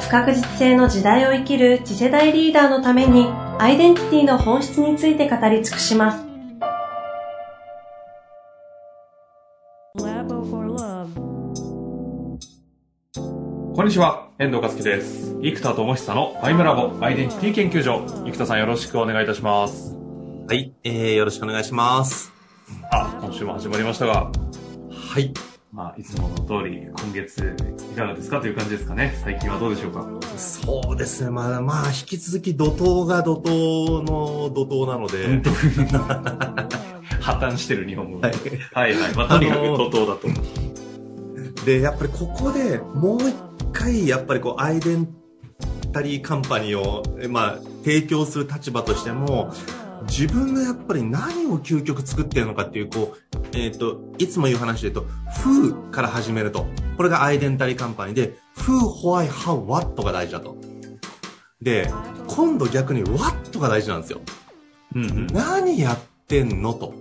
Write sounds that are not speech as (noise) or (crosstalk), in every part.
不確実性の時代を生きる次世代リーダーのためにアイデンティティの本質について語り尽くします。こんにちは、遠藤和樹です。生田智久のアイムラボアイデンティティ研究所。生田さんよろしくお願いいたします。はい、えー、よろしくお願いします。あ、今週も始まりましたが。はい。まあ、いつもの通り、今月、いかがですか？という感じですかね。最近はどうでしょうか？そうですね。まあ、まあ、引き続き怒涛が怒涛の怒涛なので。(laughs) 破綻してる日本語。はい、はいはい。まあ、とにかく怒涛だと。で、やっぱりここでもう一回、やっぱりこう、アイデンタリーカンパニーを、まあ、提供する立場としても、自分がやっぱり何を究極作ってるのかっていう、こう、えっ、ー、と、いつも言う話で言うと、who から始めると。これがアイデンタリーカンパニーで、who, why, how, what が大事だと。で、今度逆に what が大事なんですよ。うん、うん、何やってんのと。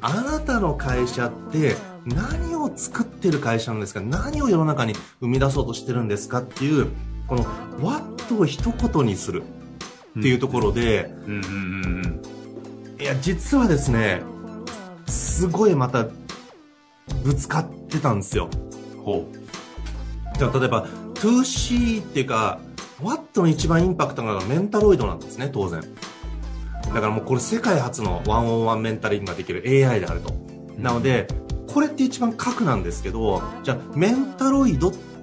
あなたの会社って何を作ってる会社なんですか？何を世の中に生み出そうとしてるんですかっていう、この what を一言にするっていうところで、うんうんうんうんいや、実はですね、すごいまた、ぶつかってたんですよ。ほう。じゃあ、例えば、2C っていうか、Watt の一番インパクトがメンタロイドなんですね、当然。だからもうこれ世界初のワンオンワンメンタリングができる AI であると。なので、これって一番核なんですけど、じゃあ、メンタロイドって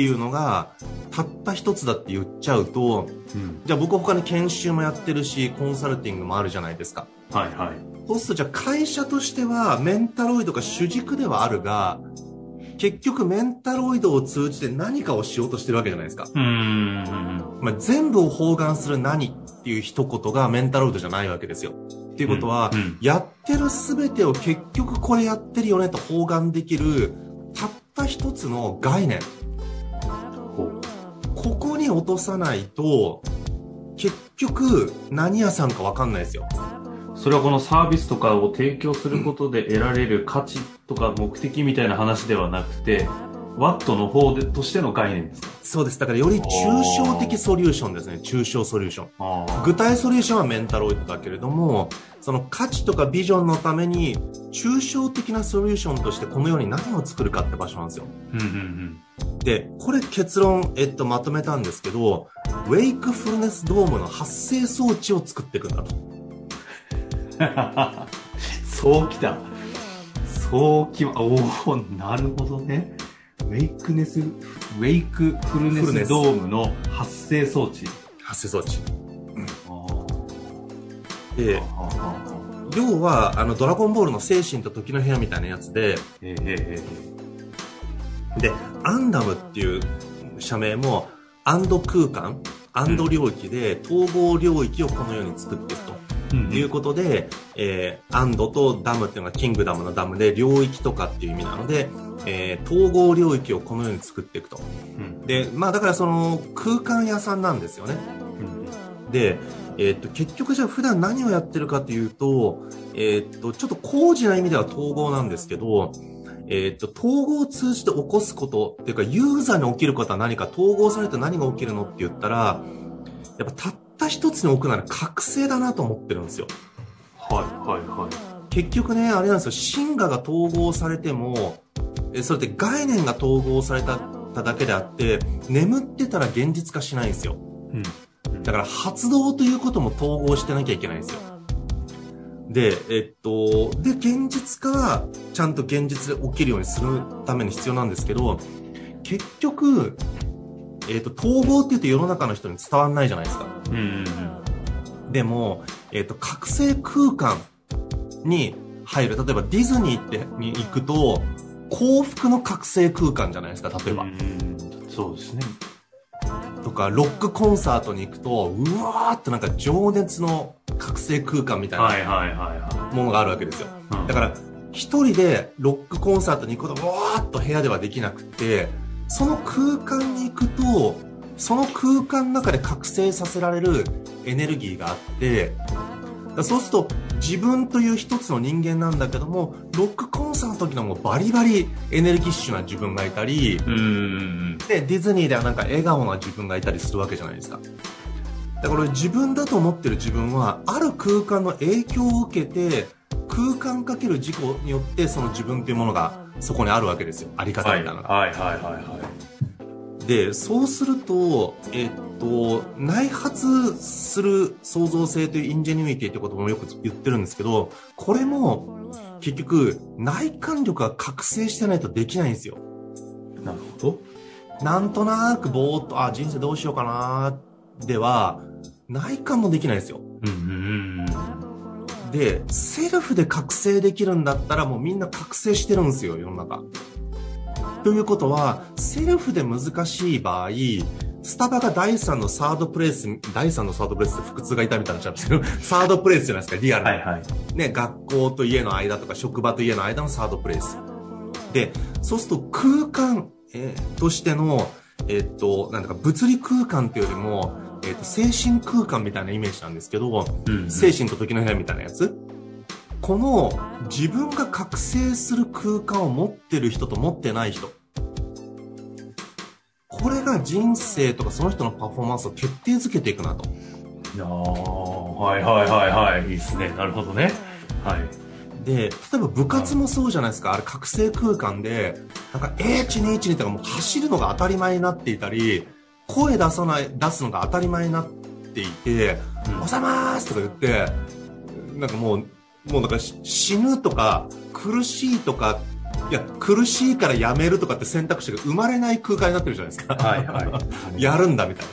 いうのが、たった一つだって言っちゃうと、うん、じゃあ僕他に研修もやってるし、コンサルティングもあるじゃないですか。はいはい。そうするとじゃあ会社としてはメンタロイドが主軸ではあるが、結局メンタロイドを通じて何かをしようとしてるわけじゃないですか。うん。まあ、全部を包含する何っていう一言がメンタロイドじゃないわけですよ。っていうことは、うんうん、やってる全てを結局これやってるよねと包含できる、たった一つの概念。落とさないと、結局、何屋さんかわかんないですよ。それはこのサービスとかを提供することで得られる価値とか目的みたいな話ではなくて、ワットの方でとしての概念ですか？そうです。だからより抽象的ソリューションですね。抽象ソリューション。具体ソリューションはメンタロイドだけれども、その価値とかビジョンのために、抽象的なソリューションとしてこのように何を作るかって場所なんですよ。うんうんうんで、これ結論、えっと、まとめたんですけど、ウェイクフルネスドームの発生装置を作っていくんだと。(laughs) そうきた。そうきま、おおなるほどね。ウェイクネス、ウェイクフルネスドームの発生装置。発生装置。うん、で、要は、あの、ドラゴンボールの精神と時の部屋みたいなやつで、えーで、アンダムっていう社名も、アンド空間、アンド領域で統合領域をこのように作っていくと。うん、いうことで、えー、アンドとダムっていうのがキングダムのダムで領域とかっていう意味なので、えー、統合領域をこのように作っていくと。うん、で、まあだからその空間屋さんなんですよね。うん、で、えー、っと、結局じゃあ普段何をやってるかというと、えー、っと、ちょっと工事な意味では統合なんですけど、えっ、ー、と、統合を通じて起こすことっていうか、ユーザーに起きることは何か、統合されて何が起きるのって言ったら、やっぱたった一つに置くなら覚醒だなと思ってるんですよ。はい、はい、はい。結局ね、あれなんですよ、進化が統合されても、えそれって概念が統合されただけであって、眠ってたら現実化しないんですよ。うん。だから発動ということも統合してなきゃいけないんですよ。で、えっと、で、現実化はちゃんと現実で起きるようにするために必要なんですけど、結局、えっと、統合って言うと世の中の人に伝わんないじゃないですか。うんでも、えっと、覚醒空間に入る。例えばディズニーってに行くと、幸福の覚醒空間じゃないですか、例えば。そうですね。とか、ロックコンサートに行くと、うわーってなんか情熱の覚醒空間みたいなものがあるわけですよ。だから、一人でロックコンサートに行くことわーっと部屋ではできなくて、その空間に行くと、その空間の中で覚醒させられるエネルギーがあって、そうすると自分という一つの人間なんだけども、ロックコンサートの時のもうバリバリエネルギッシュな自分がいたり。で、ディズニーではなんか笑顔な自分がいたりするわけじゃないですか。だから自分だと思ってる自分は、ある空間の影響を受けて、空間かける事故によってその自分っていうものがそこにあるわけですよ。あり方はいみたいなのが。はいはいはいはい。で、そうすると、えっと、内発する創造性というインジェニュイティということもよく言ってるんですけど、これも結局内観力が覚醒してないとできないんですよ。なるほど。なんとなくぼーっと、あ、人生どうしようかなでは、内観もできないんですよ。うんうんうん。で、セルフで覚醒できるんだったらもうみんな覚醒してるんですよ、世の中。ということは、セルフで難しい場合、スタバが第3のサードプレイス、第3のサードプレイスって腹痛が痛みたいになっちゃうんですけど、(laughs) サードプレイスじゃないですか、リアルな。はいはい。ね、学校と家の間とか職場と家の間のサードプレイス。で、そうすると空間、えーとしての、えーっと、なんだか物理空間っていうよりも、えーっと、精神空間みたいなイメージなんですけど、うんうん精神と時の部屋みたいなやつこの自分が覚醒する空間を持ってる人と持ってない人。これが人生とかその人のパフォーマンスを決定づけていくなと。いやーはいはいはいはい。いいですね。なるほどね。はい。で、例えば部活もそうじゃないですか。あれ覚醒空間で、なんか H2H2 とかもう走るのが当たり前になっていたり、声出さない、出すのが当たり前になっていて、うんおはようございますとか言って、なんかもう、もうなんかし死ぬとか、苦しいとか、いや、苦しいからやめるとかって選択肢が生まれない空間になってるじゃないですか。はいはい。(laughs) やるんだみたい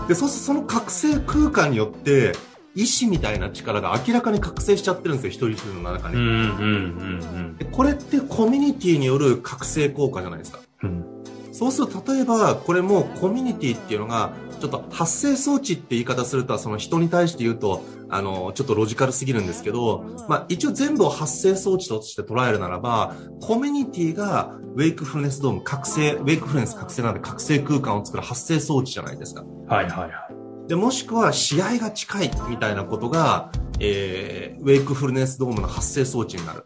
な。で、そうするとその覚醒空間によって、意志みたいな力が明らかに覚醒しちゃってるんですよ、一人一人の中に。うんうんうんでこれってコミュニティによる覚醒効果じゃないですか。そうすると、例えば、これもコミュニティっていうのが、ちょっと発生装置って言い方すると、その人に対して言うと、あの、ちょっとロジカルすぎるんですけど、まあ一応全部を発生装置として捉えるならば、コミュニティがウェイクフルネスドーム、覚醒、ウェイクフルネス覚醒なんで覚醒空間を作る発生装置じゃないですか。はいはいはい。で、もしくは試合が近いみたいなことが、えー、 wakefulness ドームの発生装置になる。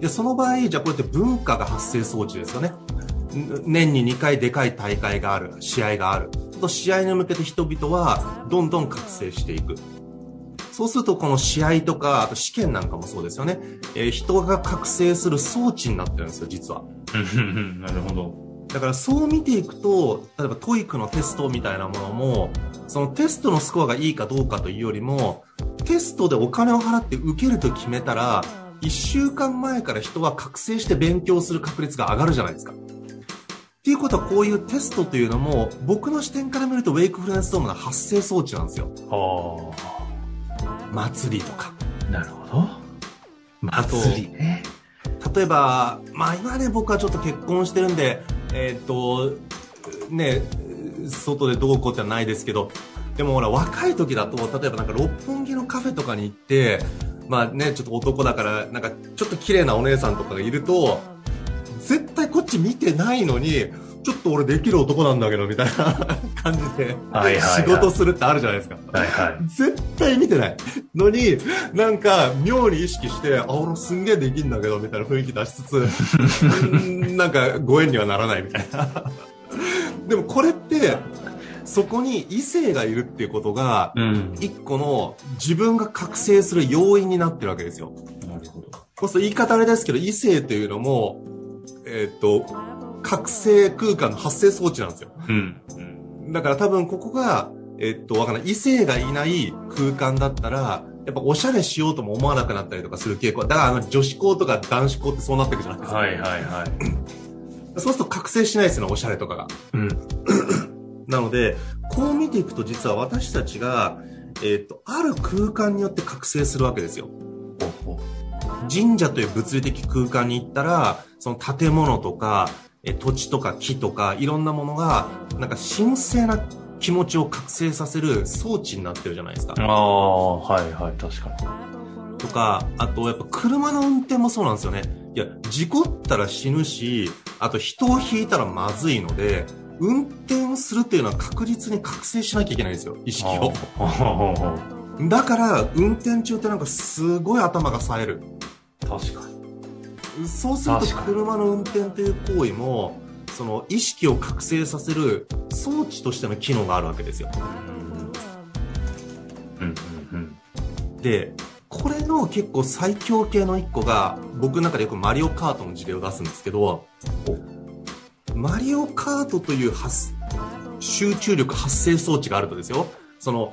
で、その場合、じゃあこうやって文化が発生装置ですよね。ん年に2回でかい大会がある、試合がある。と試合に向けて人々はどんどん覚醒していく。そうするとこの試合とか、あと試験なんかもそうですよね。えー人が覚醒する装置になってるんですよ、実は。なるほど。だからそう見ていくと、例えば TOEIC のテストみたいなものも、そのテストのスコアがいいかどうかというよりも、テストでお金を払って受けると決めたら、一週間前から人は覚醒して勉強する確率が上がるじゃないですか。っていうことはこういうテストというのも、僕の視点から見るとウェイクフルネスドームの発生装置なんですよ。あ祭りとか。あ。なるほど。祭りね。例えば、まあ今ね、僕はちょっと結婚してるんで、えーっと、ね、外でどうこうってのはないですけど、でもほら、若い時だと、例えばなんか六本木のカフェとかに行って、まあね、ちょっと男だから、なんかちょっと綺麗なお姉さんとかがいると、ち見てないのに、ちょっと俺できる男なんだけど、みたいな (laughs) 感じで、仕事するってあるじゃないですか。はいはい。絶対見てないのに、なんか妙に意識して、あ、俺すんげえできんだけど、みたいな雰囲気出しつつ、(laughs) なんかご縁にはならないみたいな。でもこれって、そこに異性がいるっていうことが、うん。一個の自分が覚醒する要因になってるわけですよ。なるほど。そうすると言い方あれですけど、異性というのも、えーっと、覚醒空間の発生装置なんですよ。うん。うん。だから多分ここが、えっと、わかんない。異性がいない空間だったら、やっぱおしゃれしようとも思わなくなったりとかする傾向。だからあの女子校とか男子校ってそうなってくるじゃないですか。はいはいはい。(clears throat) そうすると覚醒しないですよね、おしゃれとかが。うん。(clears throat) なので、こう見ていくと実は私たちが、えっと、ある空間によって覚醒するわけですよ。神社という物理的空間に行ったら、その建物とか、え土地とか木とか、いろんなものが、なんか神聖な気持ちを覚醒させる装置になってるじゃないですか。ああ、はいはい、確かに。とか、あとやっぱ車の運転もそうなんですよね。いや、事故ったら死ぬし、あと人を引いたらまずいので、運転をするっていうのは確実に覚醒しなきゃいけないんですよ、意識を。だから、運転中ってなんかすごい頭が冴える。確かに。そうすると車の運転という行為も、その意識を覚醒させる装置としての機能があるわけですよ。うんうんで、これの結構最強系の一個が、僕の中でよくマリオカートの事例を出すんですけど、マリオカートという発集中力発生装置があるとですよ、その、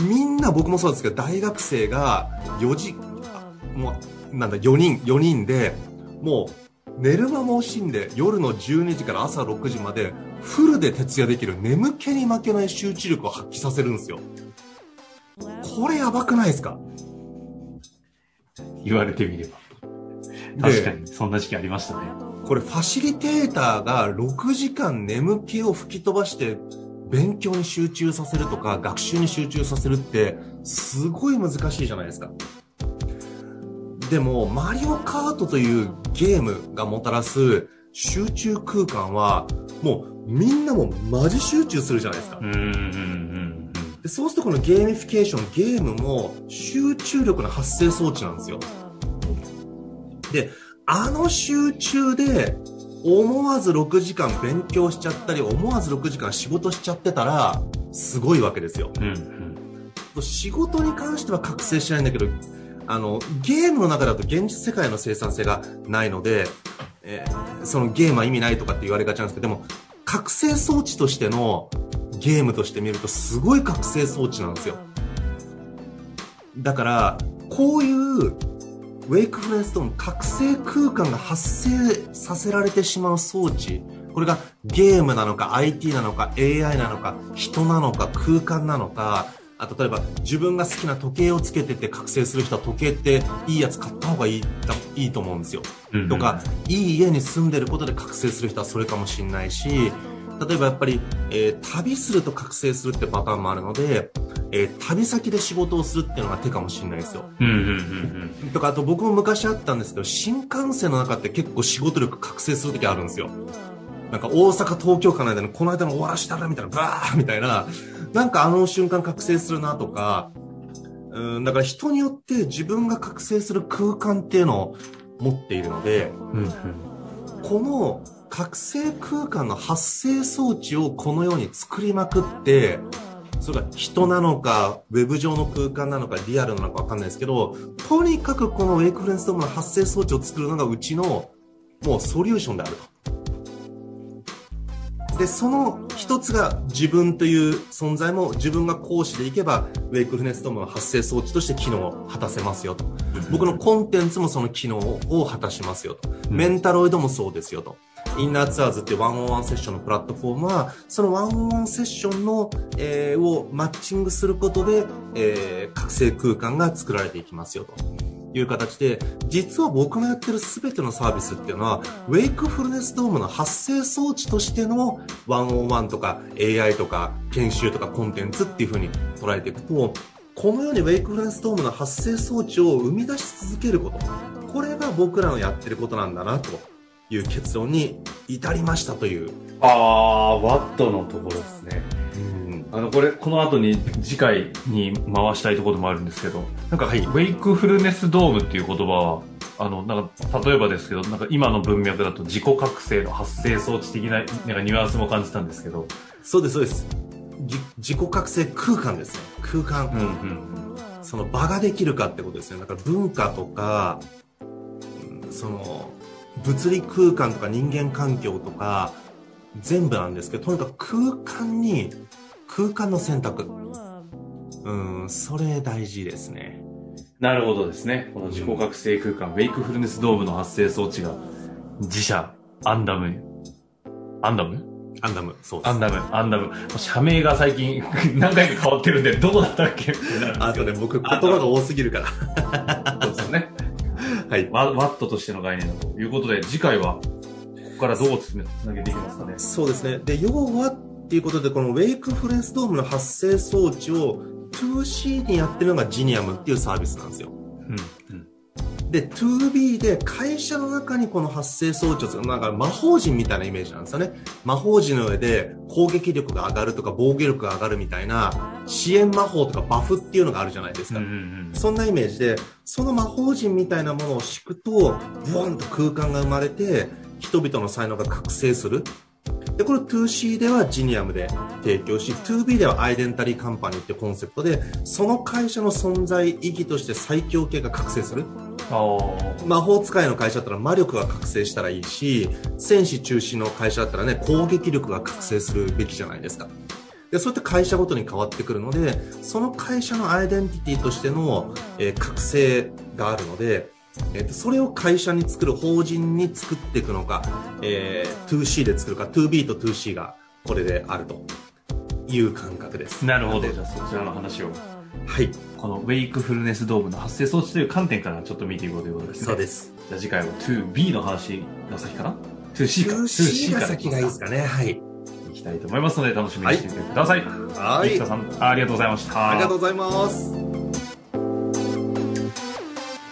みんな僕もそうですけど、大学生が4時、あもう、なんだ、4人、4人で、もう、寝る間も惜しんで、夜の12時から朝6時まで、フルで徹夜できる眠気に負けない集中力を発揮させるんですよ。これやばくないですか？うん。言われてみれば。で確かに、そんな時期ありましたね。これファシリテーターが6時間眠気を吹き飛ばして勉強に集中させるとか学習に集中させるってすごい難しいじゃないですか。でもマリオカートというゲームがもたらす集中空間はもうみんなもマジ集中するじゃないですかう。んうんうんでそうするとこのゲーミフィケーション、ゲームも集中力の発生装置なんですよ。で、あの集中で思わず6時間勉強しちゃったり、思わず6時間仕事しちゃってたら、すごいわけですよ。うん。うんうん。仕事に関しては覚醒しないんだけど、あの、ゲームの中だと現実世界の生産性がないので、えーそのゲームは意味ないとかって言われがちなんですけど、でも、覚醒装置としてのゲームとして見るとすごい覚醒装置なんですよ。だから、こういうウェイクフルネスとの覚醒空間が発生させられてしまう装置、これがゲームなのか IT なのか AI なのか人なのか空間なのか、あ例えば自分が好きな時計をつけてて覚醒する人は時計っていいやつ買った方がいいいいと思うんですよ。うんうんとか、いい家に住んでることで覚醒する人はそれかもしれないし、例えばやっぱり、えー旅すると覚醒するってパターンもあるので、えー旅先で仕事をするっていうのが手かもしれないですよ。うんうんうんとか、あと僕も昔あったんですけど、新幹線の中って結構仕事力覚醒するときあるんですよ。なんか大阪、東京間の間のこの間の終わらしたらみたいな、バーみたいな、なんかあの瞬間覚醒するなとか、うん、だから人によって自分が覚醒する空間っていうのを持っているので、この覚醒空間の発生装置をこのように作りまくって、それが人なのか、ウェブ上の空間なのか、リアルなのかわかんないですけど、とにかくこのウェイクフルネスドームの発生装置を作るのがうちのもうソリューションであると。で、その一つが自分という存在も自分が講師でいけば、ウェイクフルネスドームの発生装置として機能を果たせますよと。僕のコンテンツもその機能を果たしますよと。うんメンタロイドもそうですよと。インナーツアーズってワンオンワンセッションのプラットフォームは、そのワンオンワンセッションの、えーをマッチングすることで、えー覚醒空間が作られていきますよと。いう形で、実は僕のやってる全てのサービスっていうのは、ウェイクフルネスドームの発生装置としてのワンオンワンとか AI とか研修とかコンテンツっていう風に捉えていくと、このようにウェイクフルネスドームの発生装置を生み出し続けること。これが僕らのやってることなんだな、という結論に至りましたという。ああ、ワットのところですね。うん。あの、これ、この後に次回に回したいところでもあるんですけど、なんか、はいウェイクフルネスドームっていう言葉は、あの、なんか、例えばですけど、なんか今の文脈だと自己覚醒の発生装置的な、なんかニュアンスも感じたんですけど、そうです、そうです。じ自己覚醒空間ですね。空間。うんうん。その場ができるかってことですね。だから文化とか、うんその、物理空間とか人間環境とか、全部なんですけど、とにかく空間に、空間の選択。うん、それ大事ですね。なるほどですね。この自己覚醒空間、ウェイクフルネスドームの発生装置が、自社、アンダム、アンダム？アンダム、そうです。アンダム、アンダム。社名が最近 (laughs) 何回か変わってるんで、どこだったっけ？あとね、僕言葉が多すぎるから。そうですよね。はい。ワワットとしての概念だということで、次回は、ここからどうつなげていきますかね？そうですね。で、要は、っていうことで、このウェイクフルネスドームの発生装置を 2C にやってるのがジニアムっていうサービスなんですよ。うん。うん。で、2B で会社の中にこの発生装置をなんか魔法陣みたいなイメージなんですよね。魔法陣の上で攻撃力が上がるとか防御力が上がるみたいな支援魔法とかバフっていうのがあるじゃないですか。うんうんそんなイメージで、その魔法陣みたいなものを敷くと、ボンと空間が生まれて、人々の才能が覚醒する。で、これ 2C ではジニアムで提供し、2B ではアイデンタリーカンパニーってコンセプトで、その会社の存在意義として最強系が覚醒する。魔法使いの会社だったら魔力が覚醒したらいいし、戦士中心の会社だったらね、攻撃力が覚醒するべきじゃないですか。で、そうやって会社ごとに変わってくるので、その会社のアイデンティティとしての、えー覚醒があるので、えーとそれを会社に作る法人に作っていくのか、えー 2C で作るか、2B と 2C がこれであるという感覚です。なるほど。じゃあそちらの話を、はい、このウェイクフルネスドームの発生装置という観点からちょっと見ていこうということですね。そうです。じゃあ次回は 2B の話が先かな ?2C か。2C が先がいいですかね。はい。いきたいと思いますので楽しみにしていてください。はい生田さん、ありがとうございました。ありがとうございます。